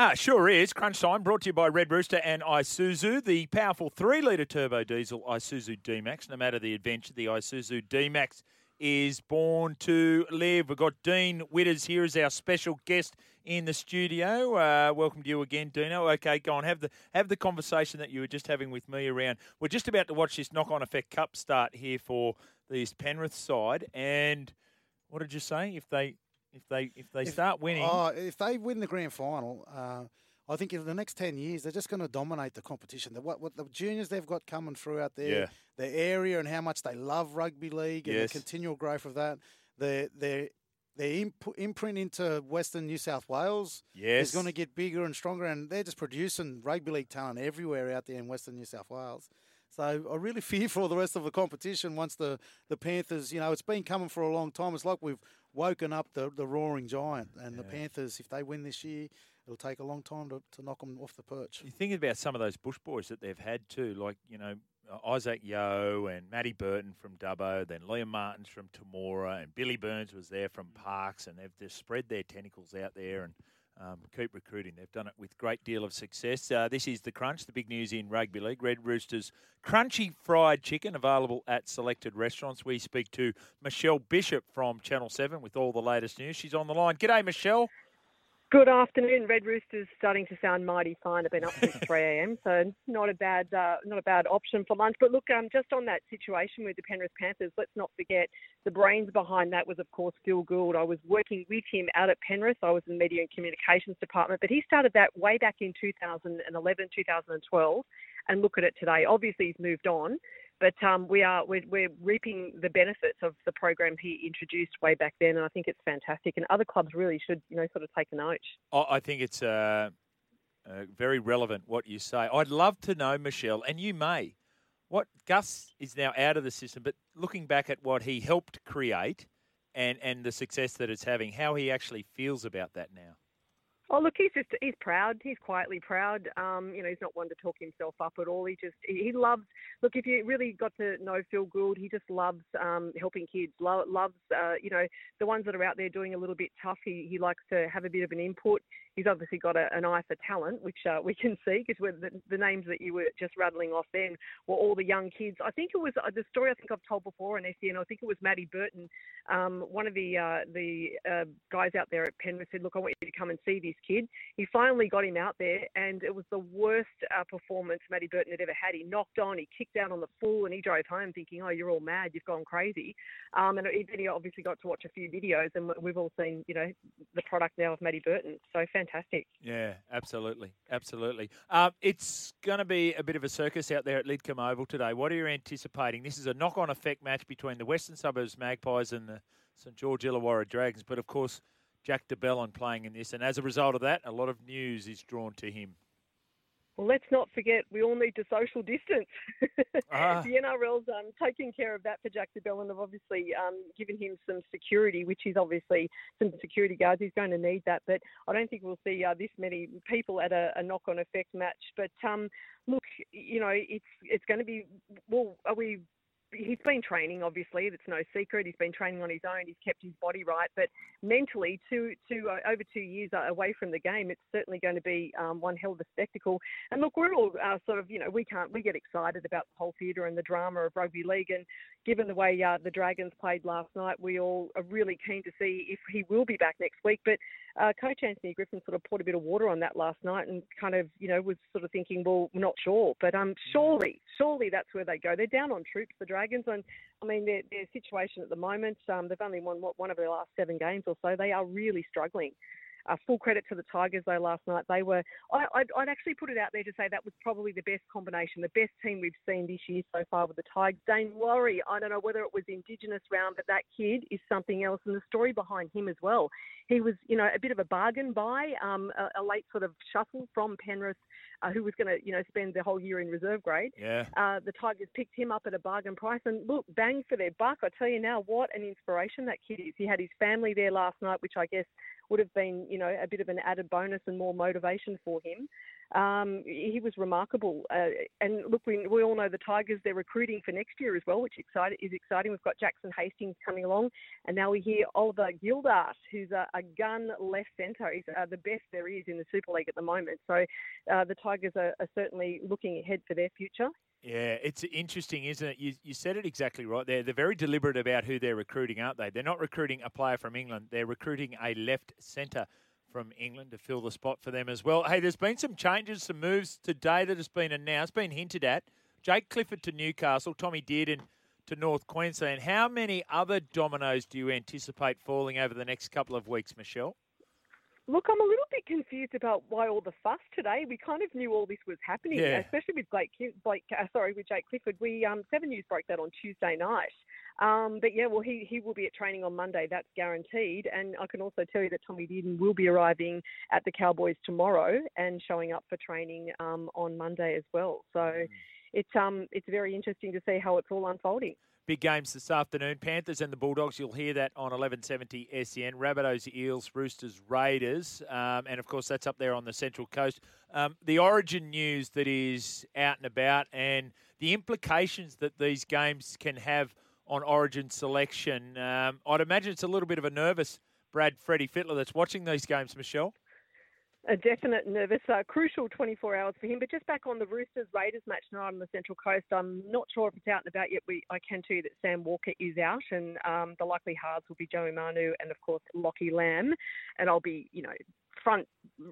Ah, sure is. Crunch time brought to you by Red Rooster and Isuzu, the powerful three litre turbo diesel Isuzu D Max. No matter the adventure, the Isuzu D Max is born to live. We've got Dean Widders here as our special guest in the studio. Uh, welcome to you again, Dino. Okay, go on. Have the have the conversation that you were just having with me around. We're just about to watch this knock-on effect cup start here for the East Penrith side. And what did you say? If they if they if they If- start winning, Oh, if they win the grand final, uh, I think in the next ten years they're just going to dominate the competition. The, what, what the juniors they've got coming through out there, Yeah. the area and how much they love rugby league and Yes. the continual growth of that. Their their their imp- imprint into Western New South Wales Yes. is going to get bigger and stronger, and they're just producing rugby league talent everywhere out there in Western New South Wales. So I really fear for the rest of the competition once the, the Panthers, you know, it's been coming for a long time. It's like we've woken up the, the roaring giant. And the Panthers, if they win this year, it'll take a long time to, to knock them off the perch. You think about some of those Bush boys that they've had too, like you know uh, Isaah Yeo and Matty Burton from Dubbo, then Liam Martins from Temora, and Billy Burns was there from Parkes, and they've just spread their tentacles out there and um, keep recruiting. They've done it with great deal of success. Uh, this is the crunch, the big news in rugby league. Red Roosters crunchy fried chicken available at selected restaurants. We speak to Michelle Bishop from Channel Seven with all the latest news. She's on the line. G'day, Michelle. Good afternoon. Red Roosters starting to sound mighty fine. I've been up since 3 a.m., so not a bad uh, not a bad option for lunch. But look, um, just on that situation with the Penrith Panthers, let's not forget the brains behind that was, of course, Phil Gould. I was working with him out at Penrith. I was in the media and communications department, but he started that way back in 2011, 2012, and look at it today. Obviously, he's moved on. But um, we are we're, we're reaping the benefits of the program he introduced way back then, and I think it's fantastic. And other clubs really should, you know, sort of take a note. I think it's uh, uh, very relevant what you say. I'd love to know, Michelle, and you may, what Gus is now out of the system, but looking back at what he helped create and, and the success that it's having, how he actually feels about that now. Oh, look, he's just, he's proud. He's quietly proud. Um, you know, he's not one to talk himself up at all. He just, he loves, look, if you really got to know Phil Gould, he just loves um, helping kids, lo- loves, uh, you know, the ones that are out there doing a little bit tough. He, he likes to have a bit of an input. He's obviously got a, an eye for talent, which uh, we can see because the, the names that you were just rattling off then were all the young kids. I think it was uh, the story I think I've told before on SEN. I think it was Matty Burton, um, one of the uh, the uh, guys out there at Penrith said, "Look, I want you to come and see this kid." He finally got him out there, and it was the worst uh, performance Matty Burton had ever had. He knocked on, he kicked out on the full, and he drove home thinking, "Oh, you're all mad, you've gone crazy." Um, and then he obviously got to watch a few videos, and we've all seen, you know, the product now of Matty Burton. So fantastic. Yeah, absolutely, absolutely. Um, it's going to be a bit of a circus out there at Lidcombe Oval today. What are you anticipating? This is a knock-on effect match between the Western Suburbs Magpies and the St George Illawarra Dragons, but of course, Jack de Belin playing in this, and as a result of that, a lot of news is drawn to him. Well, let's not forget we all need to social distance. Ah. The NRL's um, taking care of that for Jack de Belin. Have obviously um, given him some security, which is obviously some security guards. He's going to need that, but I don't think we'll see uh, this many people at a, a knock-on effect match. But um, look, you know, it's it's going to be. Well, are we? He's been training, obviously. That's no secret. He's been training on his own. He's kept his body right, but mentally, two, two uh, over two years uh, away from the game, it's certainly going to be um, one hell of a spectacle. And look, we're all uh, sort of, you know, we can't, we get excited about the whole theatre and the drama of rugby league. And given the way uh, the Dragons played last night, we all are really keen to see if he will be back next week. But uh, Coach Anthony Griffin sort of poured a bit of water on that last night and kind of, you know, was sort of thinking, well, not sure. But um, surely, surely that's where they go. They're down on troops, the Dragons. And I mean, their, their situation at the moment, um, they've only won what, one of their last seven games or so. They are really struggling. Uh, full credit to the Tigers though last night. They were. I, I'd, I'd actually put it out there to say that was probably the best combination, the best team we've seen this year so far with the Tigers. Daine Laurie. I don't know whether it was Indigenous round, but that kid is something else, and the story behind him as well. He was, you know, a bit of a bargain buy, um, a, a late sort of shuffle from Penrith, uh, who was going to, you know, spend the whole year in reserve grade. Yeah. Uh, the Tigers picked him up at a bargain price, and look, bang for their buck. I tell you now, what an inspiration that kid is. He had his family there last night, which I guess would have been, you know, a bit of an added bonus and more motivation for him. Um, he was remarkable. Uh, and look, we, we all know the Tigers, they're recruiting for next year as well, which excited, is exciting. We've got Jackson Hastings coming along. And now we hear Oliver Gildart, who's a, a gun left centre. He's uh, the best there is in the Super League at the moment. So uh, the Tigers are, are certainly looking ahead for their future. Yeah, it's interesting, isn't it? You, you said it exactly right there. They're very deliberate about who they're recruiting, aren't they? They're not recruiting a player from England, they're recruiting a left centre from England to fill the spot for them as well. Hey, there's been some changes, some moves today that has been announced, been hinted at. Jake Clifford to Newcastle, Tommy Dearden to North Queensland. How many other dominoes do you anticipate falling over the next couple of weeks, Michelle? Look, I'm a little bit confused about why all the fuss today. We kind of knew all this was happening, Yeah. especially with Blake, Blake uh, sorry, with Jake Clifford. We um, Seven News broke that on Tuesday night. Um, but yeah, well, he, he will be at training on Monday. That's guaranteed. And I can also tell you that Tommy Dearden will be arriving at the Cowboys tomorrow and showing up for training um, on Monday as well. So it's um it's very interesting to see how it's all unfolding. Big games this afternoon. Panthers and the Bulldogs. You'll hear that on 1170 SEN. Rabbitohs, Eels, Roosters, Raiders. Um, and of course, that's up there on the Central Coast. Um, the origin news that is out and about and the implications that these games can have on origin selection. Um, I'd imagine it's a little bit of a nervous Brad Freddie Fittler that's watching these games, Michelle. A definite nervous, uh, crucial 24 hours for him. But just back on the Roosters Raiders match tonight on the Central Coast, I'm not sure if it's out and about yet. We, I can tell you that Sam Walker is out, and um, the likely halves will be Joey Manu and, of course, Lockie Lam. And I'll be, you know, front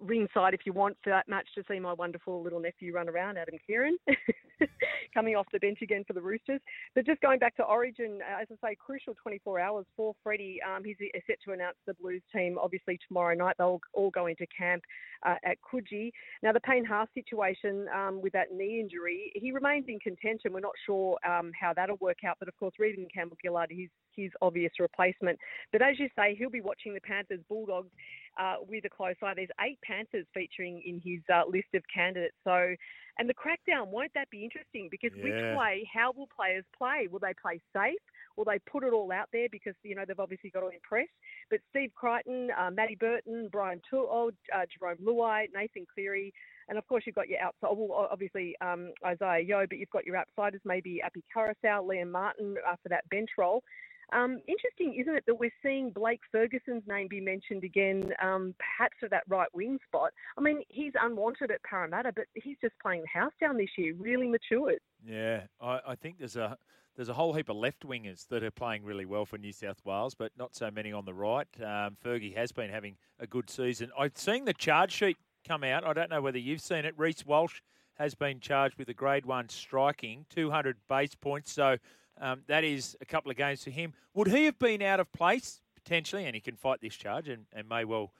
ringside if you want for that match to see my wonderful little nephew run around, Adam Keighran, coming off the bench again for the Roosters. But just going back to Origin, uh, as I say, crucial 24 hours for Freddie. Um, he's set to announce the Blues team obviously tomorrow night. They'll all go into camp uh, at Coogee. Now, the Payne Haas situation um, with that knee injury, he remains in contention. We're not sure um, how that'll work out, but of course, Reagan Campbell Gillard, he's his obvious replacement. But as you say, he'll be watching the Panthers Bulldogs uh, with a close eye. There's eight Panthers featuring in his uh, list of candidates. So, and the crackdown, won't that be interesting? Because which way, how will players play? Will they play safe? Will they put it all out there because you know they've obviously got to impress? But Steve Crichton, uh, Matty Burton, Brian To'o, uh, Jarome Luai, Nathan Cleary, and of course you've got your outside. Well, obviously um, Isaah Yeo, but you've got your outsiders, maybe Api Koroisau, Liam Martin uh, for that bench role. Um, interesting, isn't it, that we're seeing Blake Ferguson's name be mentioned again, um, perhaps for that right wing spot? I mean, he's unwanted at Parramatta, but he's just playing the house down this year, really matured. Yeah, I, I think there's a there's a whole heap of left wingers that are playing really well for New South Wales, but not so many on the right. Um, Fergie has been having a good season. I've seen the charge sheet come out. I don't know whether you've seen it. Reece Walsh has been charged with a Grade One striking, 200 base points. So um, that is a couple of games for him. Would he have been out of place potentially? And he can fight this charge and, and may well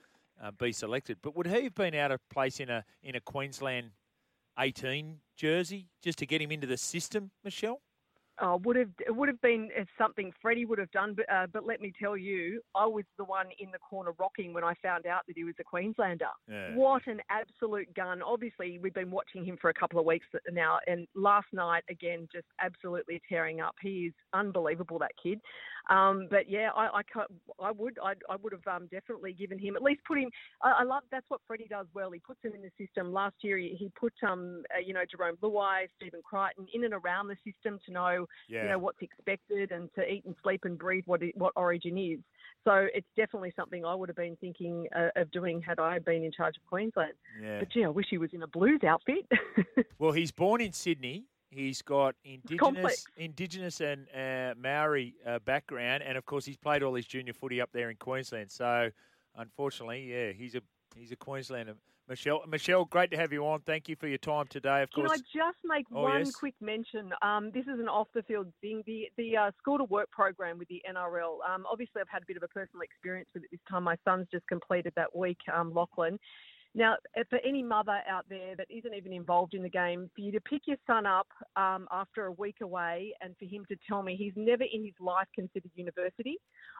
uh, be selected. But would he have been out of place in a in a Queensland 18 jersey just to get him into the system, Michelle? Uh, would have it would have been something Freddie would have done, but uh, but let me tell you, I was the one in the corner rocking when I found out that he was a Queenslander. Yeah. What an absolute gun! Obviously, we've been watching him for a couple of weeks now, and last night again, just absolutely tearing up. He is unbelievable, that kid. Um, but yeah, I I, I would I, I would have um, definitely given him at least put him. I, I love that's what Freddie does well. He puts him in the system. Last year, he, he put um uh, you know Jarome Luai, Stephen Crichton in and around the system to know Yeah. you know what's expected and to eat and sleep and breathe what it, what Origin is. So it's definitely something I would have been thinking uh, of doing had I been in charge of Queensland. Yeah. But gee, I wish he was in a Blues outfit. Well, he's born in Sydney. He's got indigenous, indigenous and uh, Maori uh, background, and of course, he's played all his junior footy up there in Queensland. So, unfortunately, yeah, he's a He's a Queenslander. Michelle, Michelle, great to have you on. Thank you for your time today. Of Can course, Can I just make Oh, one yes. quick mention? Um, this is an off the field thing. The the uh, school to work program with the NRL. Um, obviously, I've had a bit of a personal experience with it this time. My son's just completed that week, um, Lachlan. Now, uh, for any mother out there that isn't even involved in the game, for you to pick your son up um, after a week away and for him to tell me he's never in his life considered university,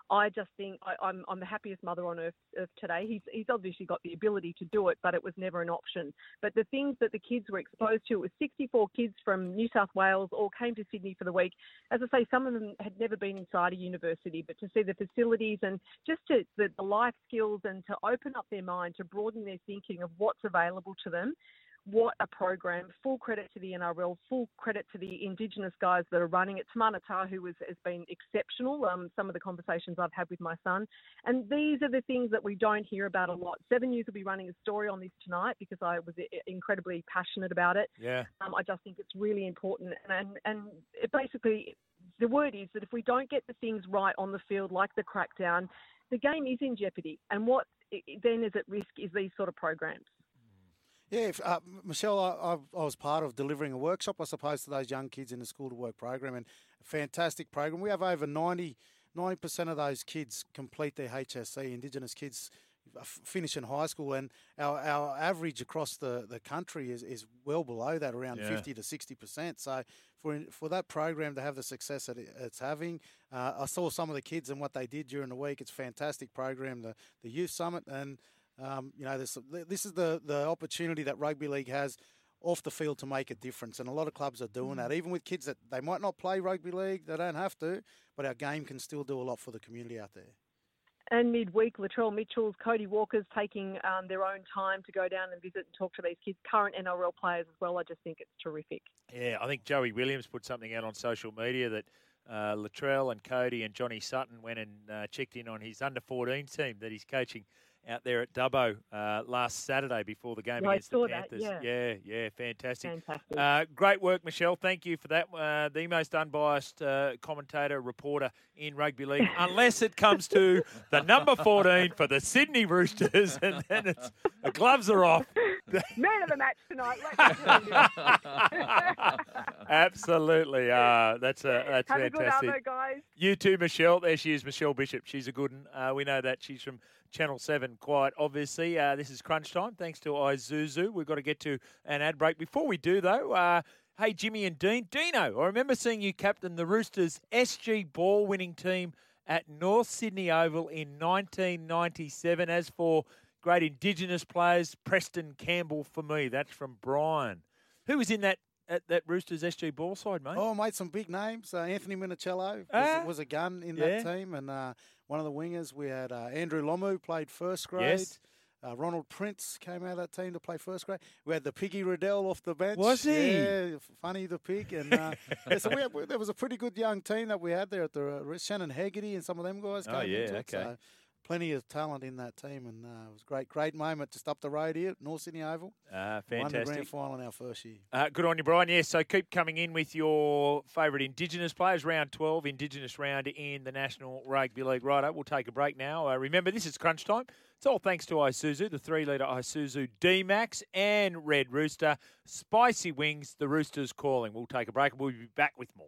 I just think I, I'm, I'm the happiest mother on earth, earth today. He's, he's obviously got the ability to do it, but it was never an option. But the things that the kids were exposed to, it was 64 kids from New South Wales all came to Sydney for the week. As I say, some of them had never been inside a university, but to see the facilities and just to the, the life skills and to open up their mind, to broaden their thinking of what's available to them. What a program! Full credit to the NRL. Full credit to the Indigenous guys that are running it. Timana Tahu has, has been exceptional. Um, some of the conversations I've had with my son, and these are the things that we don't hear about a lot. Seven News will be running a story on this tonight because I was incredibly passionate about it. yeah, Um, I just think it's really important, and and it basically the word is that if we don't get the things right on the field, like the crackdown, the game is in jeopardy. And what then is at risk is these sort of programs. Yeah, if, uh, Michelle, I, I, was part of delivering a workshop, I suppose, to those young kids in the school to work program, and a fantastic program. We have over 90 percent of those kids complete their HSC, Indigenous kids finish in high school, and our, our average across the, the country is, is well below that, around Yeah. 50 to 60 percent. So for for that program to have the success that it's having, uh, I saw some of the kids and what they did during the week. It's a fantastic program, the the youth summit, and um, you know this this is the the opportunity that rugby league has off the field to make a difference, and a lot of clubs are doing that. Even with kids that they might not play rugby league, they don't have to, but our game can still do a lot for the community out there. And midweek, Latrell Mitchell's, Cody Walker's taking um, their own time to go down and visit and talk to these kids, current NRL players as well. I just think it's terrific. yeah. I think Joey Williams put something out on social media that uh, Latrell and Cody and Johnny Sutton went and uh, checked in on his under 14 team that he's coaching out there at Dubbo uh, last Saturday before the game Yeah, against the that, Panthers. yeah. yeah, yeah, fantastic. Fantastic. Uh, great work, Michelle. Thank you for that. Uh, the most unbiased uh, commentator, reporter in rugby league, unless it comes to the number 14 for the Sydney Roosters, and then it's, the gloves are off. Man of the match tonight. Let's do it. Absolutely. Uh, that's a, that's Have a good fantastic. guys. You too, Michelle. There she is, Michelle Bishop. She's a good one. Uh, we know that she's from Channel 7, quite obviously. Uh, this is crunch time, thanks to Isuzu. We've got to get to an ad break. Before we do, though, uh, hey, Jimmy and Dean. Dino, I remember seeing you captain the Roosters SG ball winning team at North Sydney Oval in 1997. As for great Indigenous players, Preston Campbell for me. That's from Brian. Who was in that at that Roosters SG ball side, mate? Oh, mate, some big names. Uh, Anthony Minichiello was, Ah. was a gun in Yeah. that team, and uh, one of the wingers we had uh, Andrew Lomu played first grade. Yes. Uh, Ronald Prince came out of that team to play first grade. We had the Piggy Riddell off the bench. Was he? Yeah, funny the pig. And uh, yeah, so we had, we- there was a pretty good young team that we had there at the uh, Shannon Hegarty and some of them guys. Oh, yeah, into it. okay. So plenty of talent in that team, and uh, it was a great, great moment just up the road here at North Sydney Oval. Ah, Won the fantastic. grand final in our first year. Uh, good on you, Brian. Yes, so keep coming in with your favourite Indigenous players. Round 12, Indigenous round in the National Rugby League. Righto, we'll take a break now. Uh, remember, this is crunch time. It's all thanks to Isuzu, the 3 litre Isuzu D-Max and Red Rooster. Spicy wings, the Roosters calling. We'll take a break and we'll be back with more.